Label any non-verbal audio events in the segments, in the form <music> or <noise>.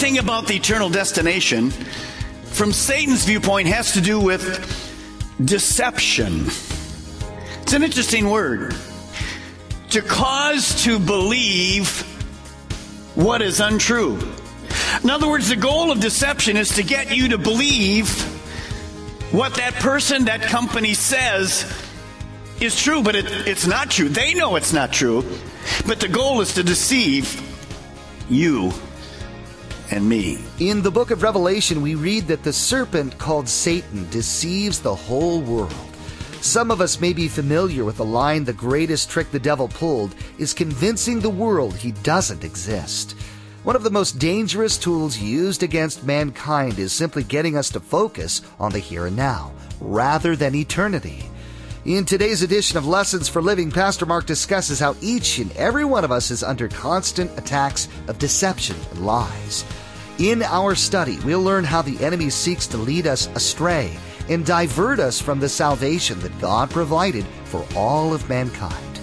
Everything about the eternal destination, from Satan's viewpoint, has to do with deception. It's an interesting word. To cause to believe what is untrue. In other words, the goal of deception is to get you to believe what that person, that company says is true, but it, it's not true. They know it's not true, but the goal is to deceive you and me. In the book of Revelation, we read that the serpent called Satan deceives the whole world. Some of us may be familiar with the line the greatest trick the devil pulled is convincing the world he doesn't exist. One of the most dangerous tools used against mankind is simply getting us to focus on the here and now, rather than eternity. In today's edition of Lessons for Living, Pastor Mark discusses how each and every one of us is under constant attacks of deception and lies. In our study, we'll learn how the enemy seeks to lead us astray and divert us from the salvation that God provided for all of mankind.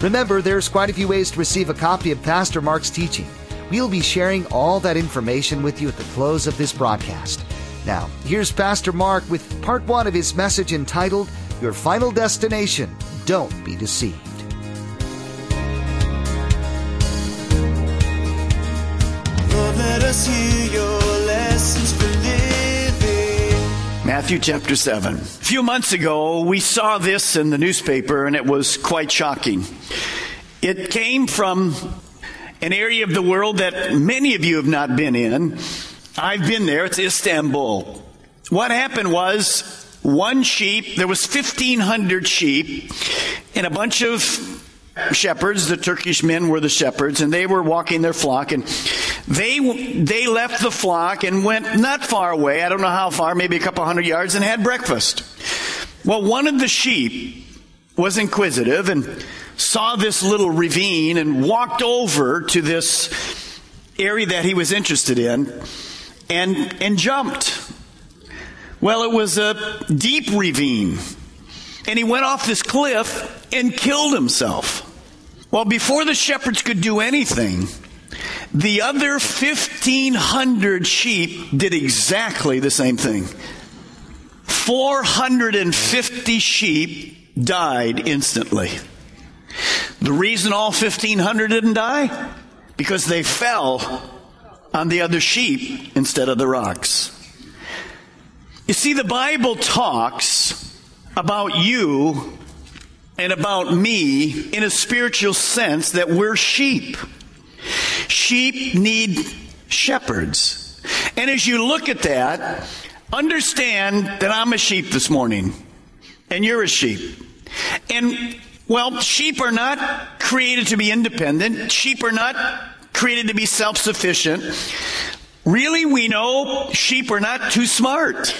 Remember, there's quite a few ways to receive a copy of Pastor Mark's teaching. We'll be sharing all that information with you at the close of this broadcast. Now, here's Pastor Mark with part one of his message entitled, Your Final Destination Don't Be Deceived. Matthew chapter 7. A few months ago, we saw this in the newspaper and it was quite shocking. It came from an area of the world that many of you have not been in. I've been there. It's Istanbul. What happened was one sheep, there was 1500 sheep and a bunch of shepherds, the Turkish men were the shepherds and they were walking their flock and they they left the flock and went not far away, I don't know how far, maybe a couple hundred yards and had breakfast. Well, one of the sheep was inquisitive and saw this little ravine and walked over to this area that he was interested in and and jumped. Well, it was a deep ravine. And he went off this cliff and killed himself. Well, before the shepherds could do anything, the other 1500 sheep did exactly the same thing. 450 sheep died instantly. The reason all 1500 didn't die? Because they fell on the other sheep instead of the rocks. You see, the Bible talks about you and about me in a spiritual sense that we're sheep. Sheep need shepherds. And as you look at that, understand that I'm a sheep this morning and you're a sheep. And well, sheep are not created to be independent. Sheep are not created to be self-sufficient. Really, we know sheep are not too smart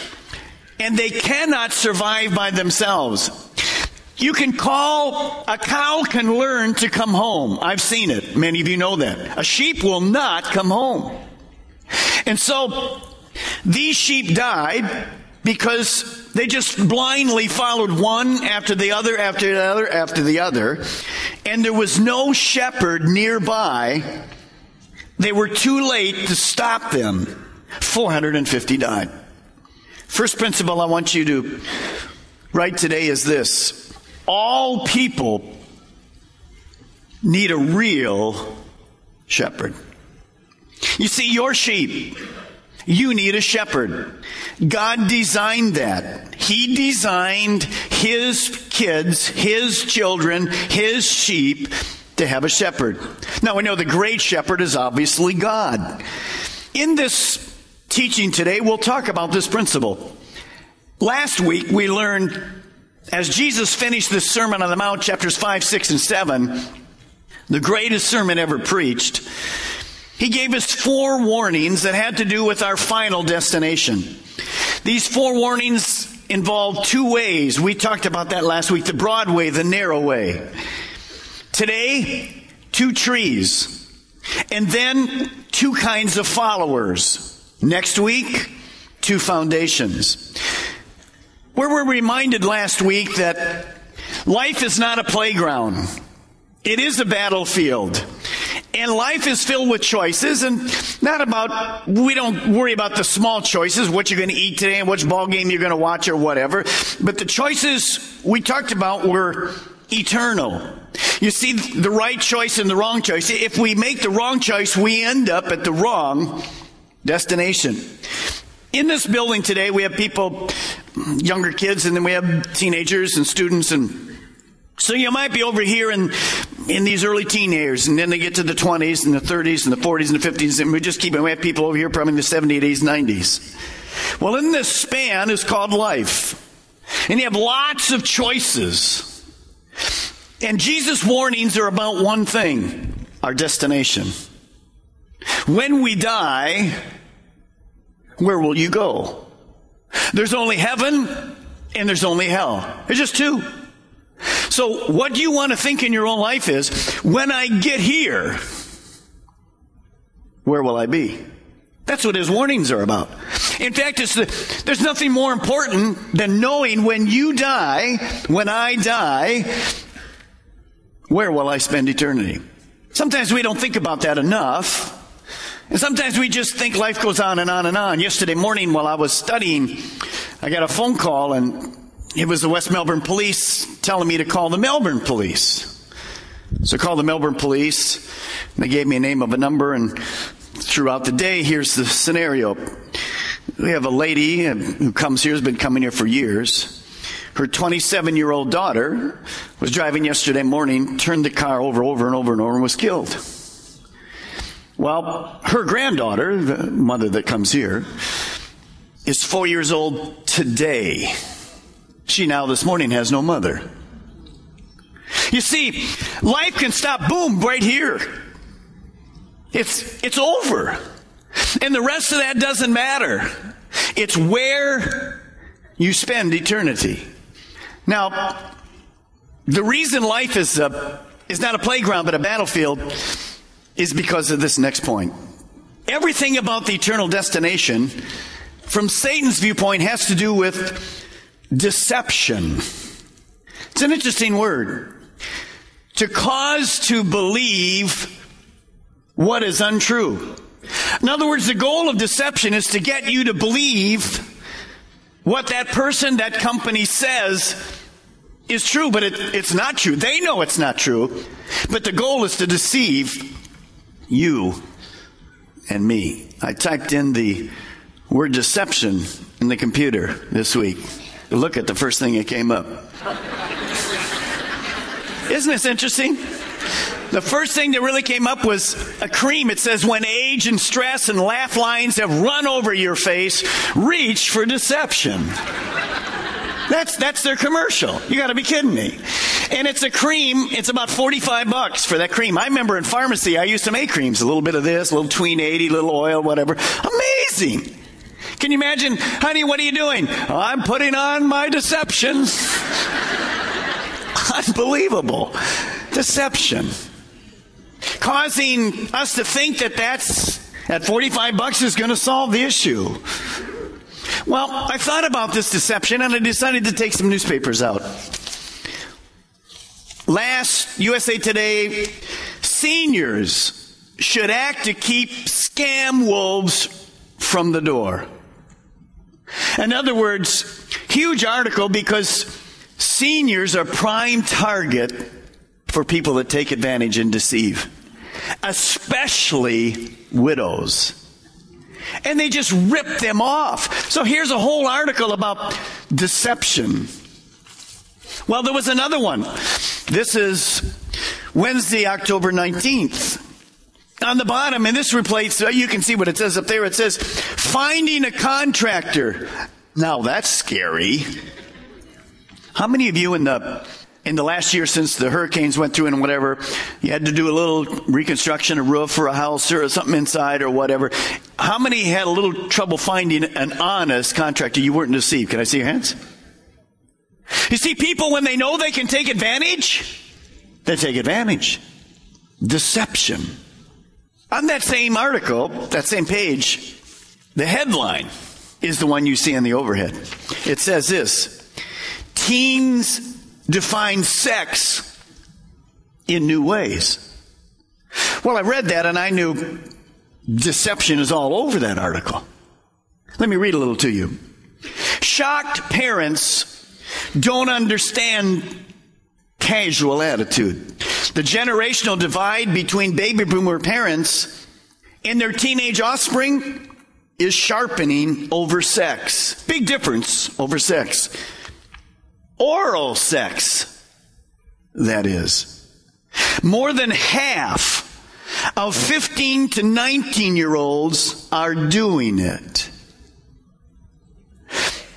and they cannot survive by themselves. You can call, a cow can learn to come home. I've seen it. Many of you know that. A sheep will not come home. And so, these sheep died because they just blindly followed one after the other, after the other, after the other. And there was no shepherd nearby. They were too late to stop them. 450 died. First principle I want you to write today is this. All people need a real shepherd. You see, your sheep, you need a shepherd. God designed that. He designed His kids, His children, His sheep to have a shepherd. Now we know the great shepherd is obviously God. In this teaching today, we'll talk about this principle. Last week, we learned as Jesus finished the Sermon on the Mount, chapters 5, 6, and 7, the greatest sermon ever preached, he gave us four warnings that had to do with our final destination. These four warnings involve two ways. We talked about that last week the broad way, the narrow way. Today, two trees. And then two kinds of followers. Next week, two foundations. We were reminded last week that life is not a playground. It is a battlefield. And life is filled with choices and not about, we don't worry about the small choices, what you're going to eat today and which ball game you're going to watch or whatever. But the choices we talked about were eternal. You see the right choice and the wrong choice. If we make the wrong choice, we end up at the wrong destination. In this building today, we have people, younger kids, and then we have teenagers and students and so you might be over here in, in these early teen years, and then they get to the 20s and the 30s and the 40s and the 50s, and we just keep it. We have people over here probably in the 70s, 80s, 90s. Well, in this span is called life. And you have lots of choices. And Jesus' warnings are about one thing our destination. When we die, where will you go? There's only heaven and there's only hell. There's just two. So what you want to think in your own life is, when I get here, where will I be? That's what his warnings are about. In fact, the, there's nothing more important than knowing when you die, when I die, where will I spend eternity? Sometimes we don't think about that enough. And sometimes we just think life goes on and on and on. Yesterday morning while I was studying, I got a phone call and it was the West Melbourne police telling me to call the Melbourne police. So I called the Melbourne police. And they gave me a name of a number and throughout the day, here's the scenario. We have a lady who comes here, has been coming here for years. Her 27 year old daughter was driving yesterday morning, turned the car over, over and over and over and was killed. Well, her granddaughter, the mother that comes here, is four years old today. She now this morning has no mother. You see, life can stop, boom, right here. It's, it's over. And the rest of that doesn't matter. It's where you spend eternity. Now, the reason life is a, is not a playground but a battlefield is because of this next point. Everything about the eternal destination, from Satan's viewpoint, has to do with deception. It's an interesting word. To cause to believe what is untrue. In other words, the goal of deception is to get you to believe what that person, that company says is true, but it, it's not true. They know it's not true, but the goal is to deceive you and me. I typed in the word deception in the computer this week. Look at the first thing that came up. Isn't this interesting? The first thing that really came up was a cream. It says, when age and stress and laugh lines have run over your face, reach for deception. That's, that's their commercial. You gotta be kidding me. And it's a cream, it's about 45 bucks for that cream. I remember in pharmacy, I used to make creams. A little bit of this, a little tween 80, a little oil, whatever. Amazing. Can you imagine, honey, what are you doing? I'm putting on my deceptions. <laughs> Unbelievable. Deception. Causing us to think that that's, at 45 bucks is going to solve the issue. Well, I thought about this deception and I decided to take some newspapers out. Last USA Today, seniors should act to keep scam wolves from the door. In other words, huge article because seniors are prime target for people that take advantage and deceive, especially widows and they just rip them off. So here's a whole article about deception. Well, there was another one. This is Wednesday, October 19th. on the bottom, and this replaces, uh, you can see what it says up there. It says, finding a contractor. Now that's scary. How many of you in the in the last year since the hurricanes went through and whatever, you had to do a little reconstruction, a roof or a house or something inside or whatever. How many had a little trouble finding an honest contractor you weren't deceived? Can I see your hands? You see, people, when they know they can take advantage, they take advantage. Deception. On that same article, that same page, the headline is the one you see in the overhead. It says this Teens define sex in new ways. Well, I read that and I knew deception is all over that article. Let me read a little to you. Shocked parents don't understand casual attitude. The generational divide between baby boomer parents and their teenage offspring is sharpening over sex. Big difference over sex. Oral sex, that is. More than half of 15 to 19 year olds are doing it.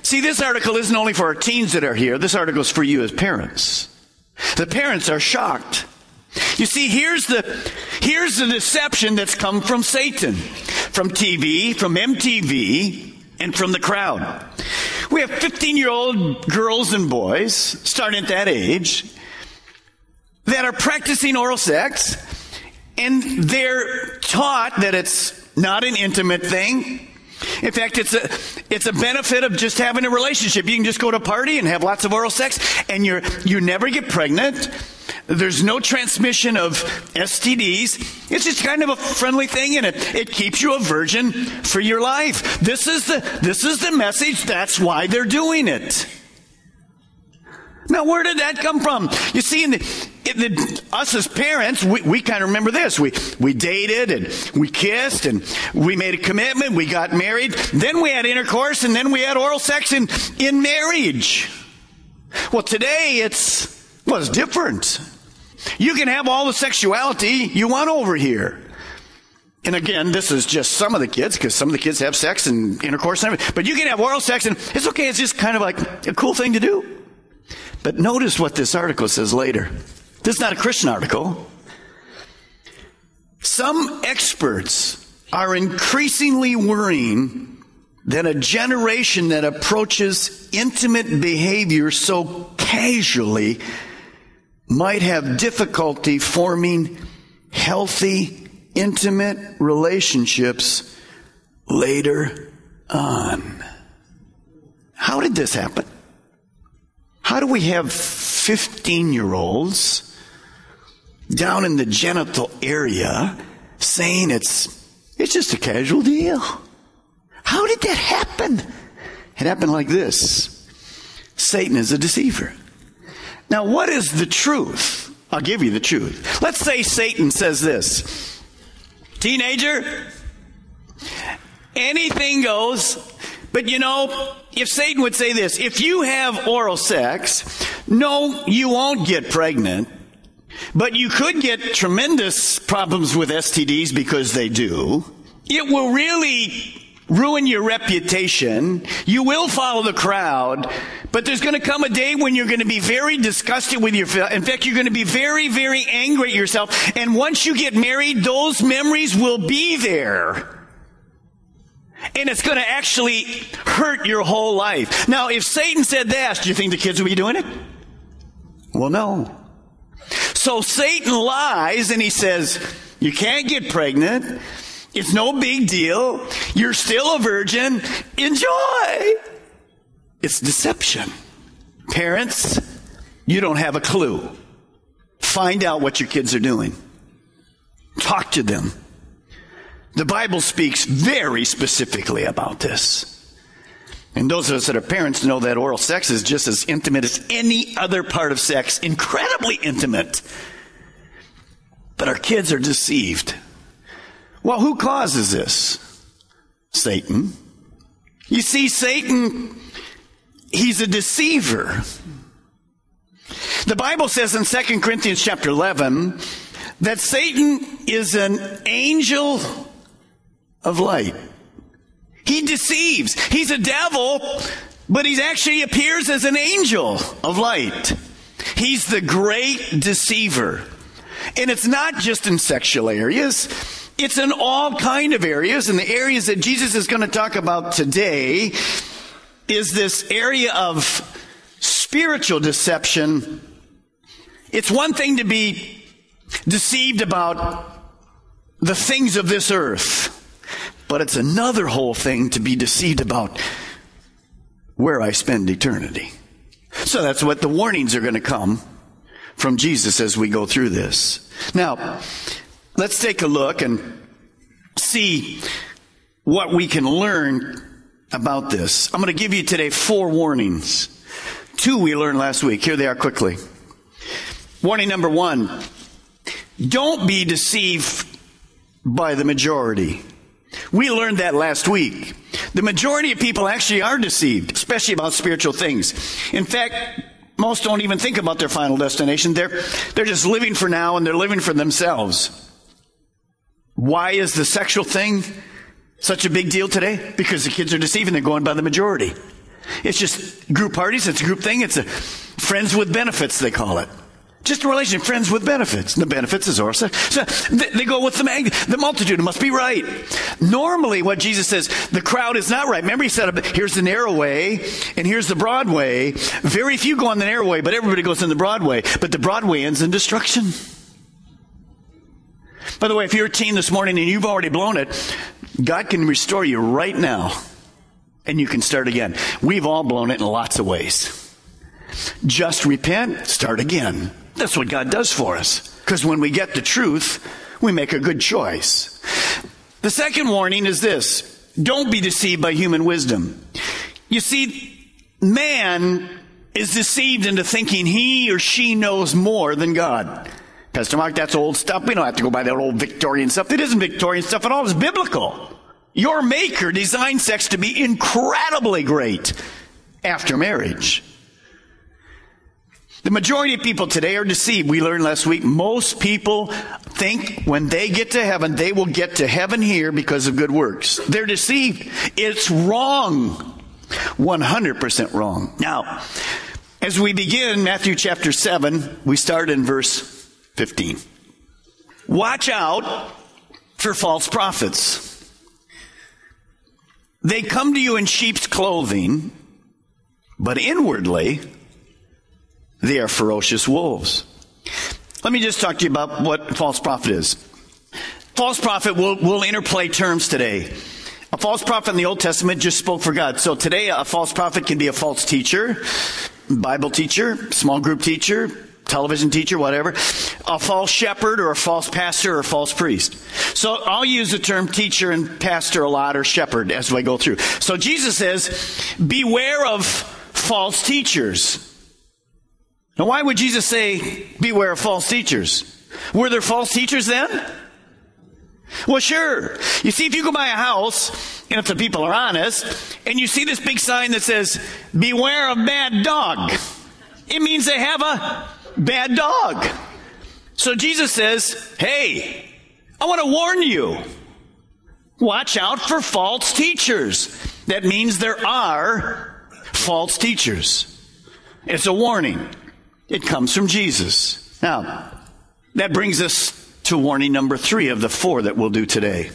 See, this article isn't only for our teens that are here, this article is for you as parents. The parents are shocked. You see, here's the, here's the deception that's come from Satan, from TV, from MTV, and from the crowd. We have 15 year old girls and boys, starting at that age, that are practicing oral sex, and they're taught that it's not an intimate thing. In fact, it's a, it's a benefit of just having a relationship. You can just go to a party and have lots of oral sex, and you're, you never get pregnant. There's no transmission of STDs. It's just kind of a friendly thing and it, it keeps you a virgin for your life. This is the, this is the message. That's why they're doing it. Now, where did that come from? You see, in the, in the, us as parents, we, we kind of remember this. We, we dated and we kissed and we made a commitment. We got married. Then we had intercourse and then we had oral sex in, in marriage. Well, today it's, well, it's different. You can have all the sexuality you want over here. And again, this is just some of the kids, because some of the kids have sex and intercourse and everything. But you can have oral sex and it's okay. It's just kind of like a cool thing to do. But notice what this article says later. This is not a Christian article. Some experts are increasingly worrying that a generation that approaches intimate behavior so casually might have difficulty forming healthy, intimate relationships later on. How did this happen? How do we have 15 year olds down in the genital area saying it's, it's just a casual deal? How did that happen? It happened like this. Satan is a deceiver. Now, what is the truth? I'll give you the truth. Let's say Satan says this Teenager, anything goes, but you know, if Satan would say this, if you have oral sex, no, you won't get pregnant, but you could get tremendous problems with STDs because they do. It will really ruin your reputation. You will follow the crowd, but there's going to come a day when you're going to be very disgusted with your, in fact, you're going to be very, very angry at yourself. And once you get married, those memories will be there. And it's going to actually hurt your whole life. Now, if Satan said that, do you think the kids would be doing it? Well, no. So Satan lies and he says, you can't get pregnant. It's no big deal. You're still a virgin. Enjoy. It's deception. Parents, you don't have a clue. Find out what your kids are doing. Talk to them. The Bible speaks very specifically about this. And those of us that are parents know that oral sex is just as intimate as any other part of sex, incredibly intimate. But our kids are deceived. Well, who causes this? Satan. You see, Satan, he's a deceiver. The Bible says in 2 Corinthians chapter 11 that Satan is an angel of light. He deceives. He's a devil, but he actually appears as an angel of light. He's the great deceiver. And it's not just in sexual areas. It's in all kind of areas. And the areas that Jesus is going to talk about today is this area of spiritual deception. It's one thing to be deceived about the things of this earth, but it's another whole thing to be deceived about where I spend eternity. So that's what the warnings are going to come from Jesus as we go through this. Now, let's take a look and see what we can learn about this. I'm going to give you today four warnings. Two we learned last week. Here they are quickly. Warning number one. Don't be deceived by the majority. We learned that last week. The majority of people actually are deceived, especially about spiritual things. In fact, most don't even think about their final destination. They're, they're just living for now and they're living for themselves. Why is the sexual thing such a big deal today? Because the kids are deceiving. They're going by the majority. It's just group parties. It's a group thing. It's a friends with benefits, they call it. Just a relation, friends with benefits. The benefits is also. So they go with the, mag- the multitude. It must be right. Normally, what Jesus says, the crowd is not right. Remember, he said, here's the narrow way, and here's the broad way. Very few go on the narrow way, but everybody goes in the broad way. But the broad way ends in destruction. By the way, if you're a teen this morning and you've already blown it, God can restore you right now, and you can start again. We've all blown it in lots of ways. Just repent, start again. That's what God does for us. Because when we get the truth, we make a good choice. The second warning is this. Don't be deceived by human wisdom. You see, man is deceived into thinking he or she knows more than God. Pastor Mark, that's old stuff. We don't have to go by that old Victorian stuff. It isn't Victorian stuff at all. It's biblical. Your maker designed sex to be incredibly great after marriage. The majority of people today are deceived. We learned last week most people think when they get to heaven, they will get to heaven here because of good works. They're deceived. It's wrong. 100% wrong. Now, as we begin Matthew chapter 7, we start in verse 15. Watch out for false prophets. They come to you in sheep's clothing, but inwardly, they are ferocious wolves. Let me just talk to you about what false prophet is. False prophet will, will interplay terms today. A false prophet in the Old Testament just spoke for God. So today a false prophet can be a false teacher, Bible teacher, small group teacher, television teacher, whatever, a false shepherd or a false pastor or a false priest. So I'll use the term teacher and pastor a lot or shepherd as we go through. So Jesus says, beware of false teachers. Now, why would Jesus say, beware of false teachers? Were there false teachers then? Well, sure. You see, if you go by a house, and if the people are honest, and you see this big sign that says, beware of bad dog, it means they have a bad dog. So Jesus says, hey, I want to warn you. Watch out for false teachers. That means there are false teachers. It's a warning. It comes from Jesus. Now, that brings us to warning number three of the four that we'll do today.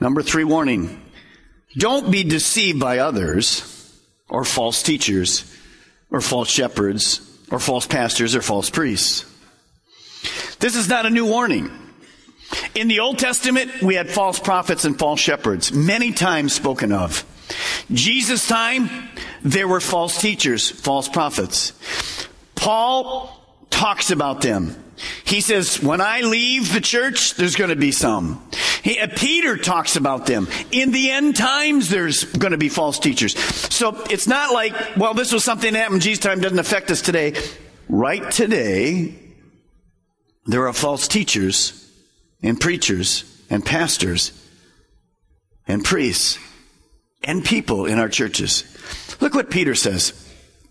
Number three warning. Don't be deceived by others or false teachers or false shepherds or false pastors or false priests. This is not a new warning. In the Old Testament, we had false prophets and false shepherds, many times spoken of. Jesus' time, there were false teachers, false prophets. Paul talks about them. He says, when I leave the church, there's going to be some. He, uh, Peter talks about them. In the end times, there's going to be false teachers. So it's not like, well, this was something that happened in Jesus' time, doesn't affect us today. Right today, there are false teachers and preachers and pastors and priests and people in our churches. Look what Peter says.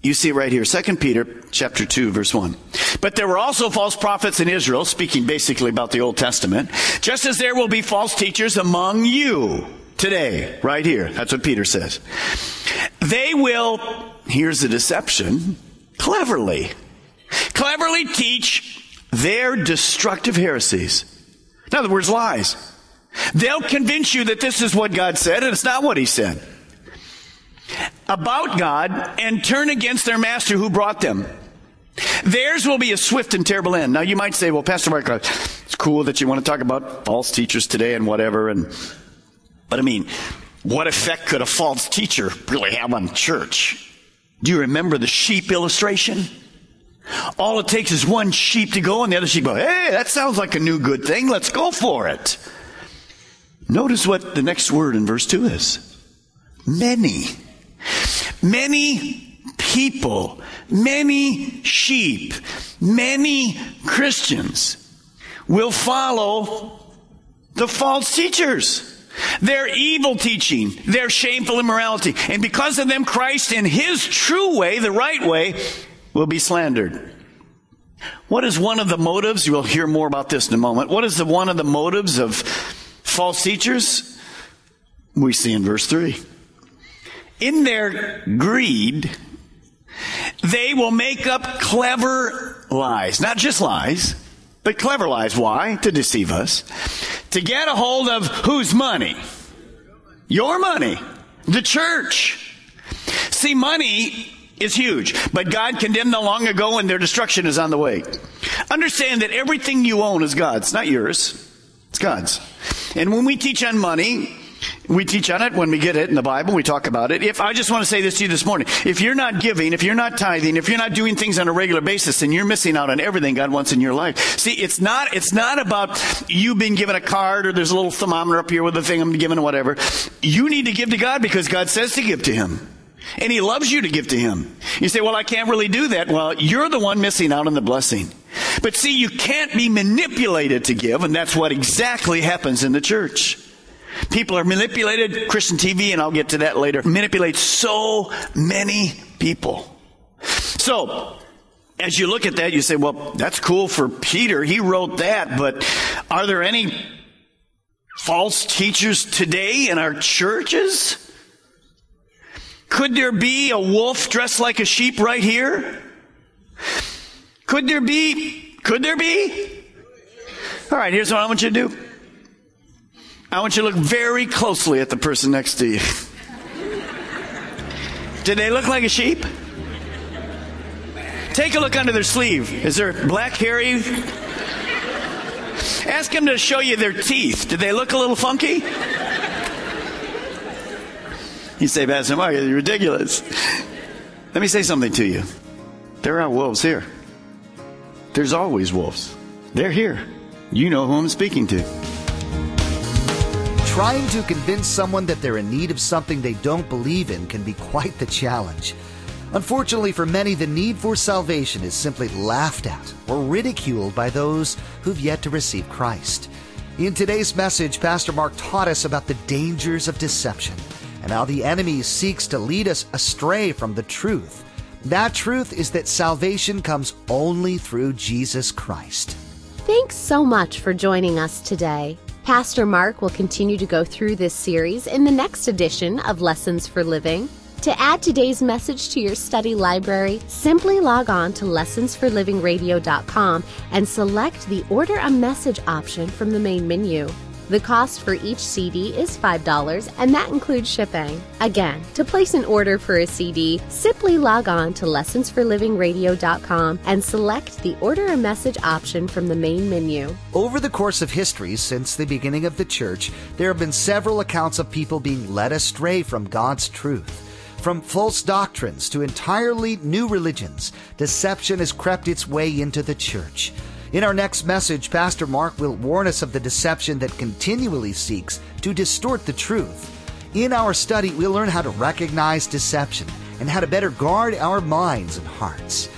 You see it right here, 2 Peter chapter 2 verse 1. But there were also false prophets in Israel, speaking basically about the Old Testament, just as there will be false teachers among you today, right here. That's what Peter says. They will, here's the deception, cleverly, cleverly teach their destructive heresies. In other words, lies. They'll convince you that this is what God said and it's not what He said. About God and turn against their master who brought them. Theirs will be a swift and terrible end. Now you might say, well, Pastor Mark, it's cool that you want to talk about false teachers today and whatever, and but I mean, what effect could a false teacher really have on church? Do you remember the sheep illustration? All it takes is one sheep to go and the other sheep go, hey, that sounds like a new good thing. Let's go for it. Notice what the next word in verse 2 is. Many. Many people, many sheep, many Christians will follow the false teachers. Their evil teaching, their shameful immorality. And because of them, Christ in his true way, the right way, will be slandered. What is one of the motives? You'll hear more about this in a moment. What is the one of the motives of false teachers? We see in verse 3. In their greed, they will make up clever lies. Not just lies, but clever lies. Why? To deceive us. To get a hold of whose money? Your money. The church. See, money is huge, but God condemned them long ago and their destruction is on the way. Understand that everything you own is God's, not yours. It's God's. And when we teach on money, we teach on it when we get it in the Bible. We talk about it. If I just want to say this to you this morning, if you're not giving, if you're not tithing, if you're not doing things on a regular basis, then you're missing out on everything God wants in your life. See, it's not, it's not about you being given a card or there's a little thermometer up here with the thing I'm giving or whatever. You need to give to God because God says to give to Him. And He loves you to give to Him. You say, well, I can't really do that. Well, you're the one missing out on the blessing. But see, you can't be manipulated to give, and that's what exactly happens in the church. People are manipulated. Christian TV, and I'll get to that later, manipulates so many people. So, as you look at that, you say, well, that's cool for Peter. He wrote that, but are there any false teachers today in our churches? Could there be a wolf dressed like a sheep right here? Could there be? Could there be? All right, here's what I want you to do. I want you to look very closely at the person next to you. Did they look like a sheep? Take a look under their sleeve. Is there black hairy? Ask them to show you their teeth. Did they look a little funky? You say, Pastor Mark, you're ridiculous. Let me say something to you. There are wolves here. There's always wolves. They're here. You know who I'm speaking to trying to convince someone that they're in need of something they don't believe in can be quite the challenge. Unfortunately for many, the need for salvation is simply laughed at or ridiculed by those who've yet to receive Christ. In today's message, Pastor Mark taught us about the dangers of deception and how the enemy seeks to lead us astray from the truth. That truth is that salvation comes only through Jesus Christ. Thanks so much for joining us today. Pastor Mark will continue to go through this series in the next edition of Lessons for Living. To add today's message to your study library, simply log on to lessonsforlivingradio.com and select the Order a Message option from the main menu. The cost for each CD is $5 and that includes shipping. Again, to place an order for a CD, simply log on to lessonsforlivingradio.com and select the Order a Message option from the main menu. Over the course of history, since the beginning of the church, there have been several accounts of people being led astray from God's truth. From false doctrines to entirely new religions, deception has crept its way into the church. In our next message, Pastor Mark will warn us of the deception that continually seeks to distort the truth. In our study, we'll learn how to recognize deception and how to better guard our minds and hearts.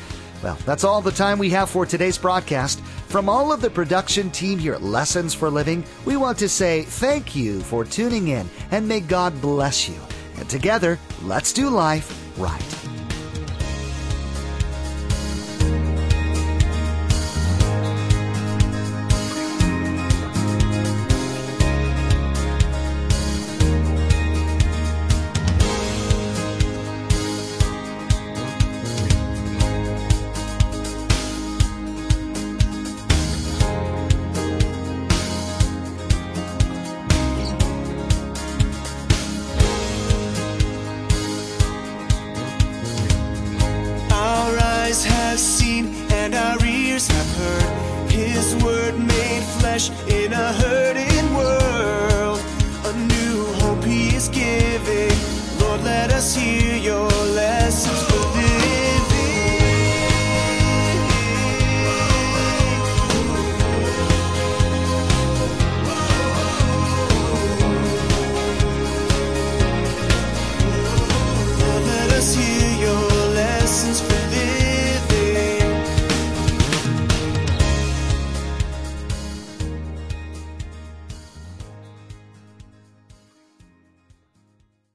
Well, that's all the time we have for today's broadcast. From all of the production team here at Lessons for Living, we want to say thank you for tuning in and may God bless you. And together, let's do life right. In a herd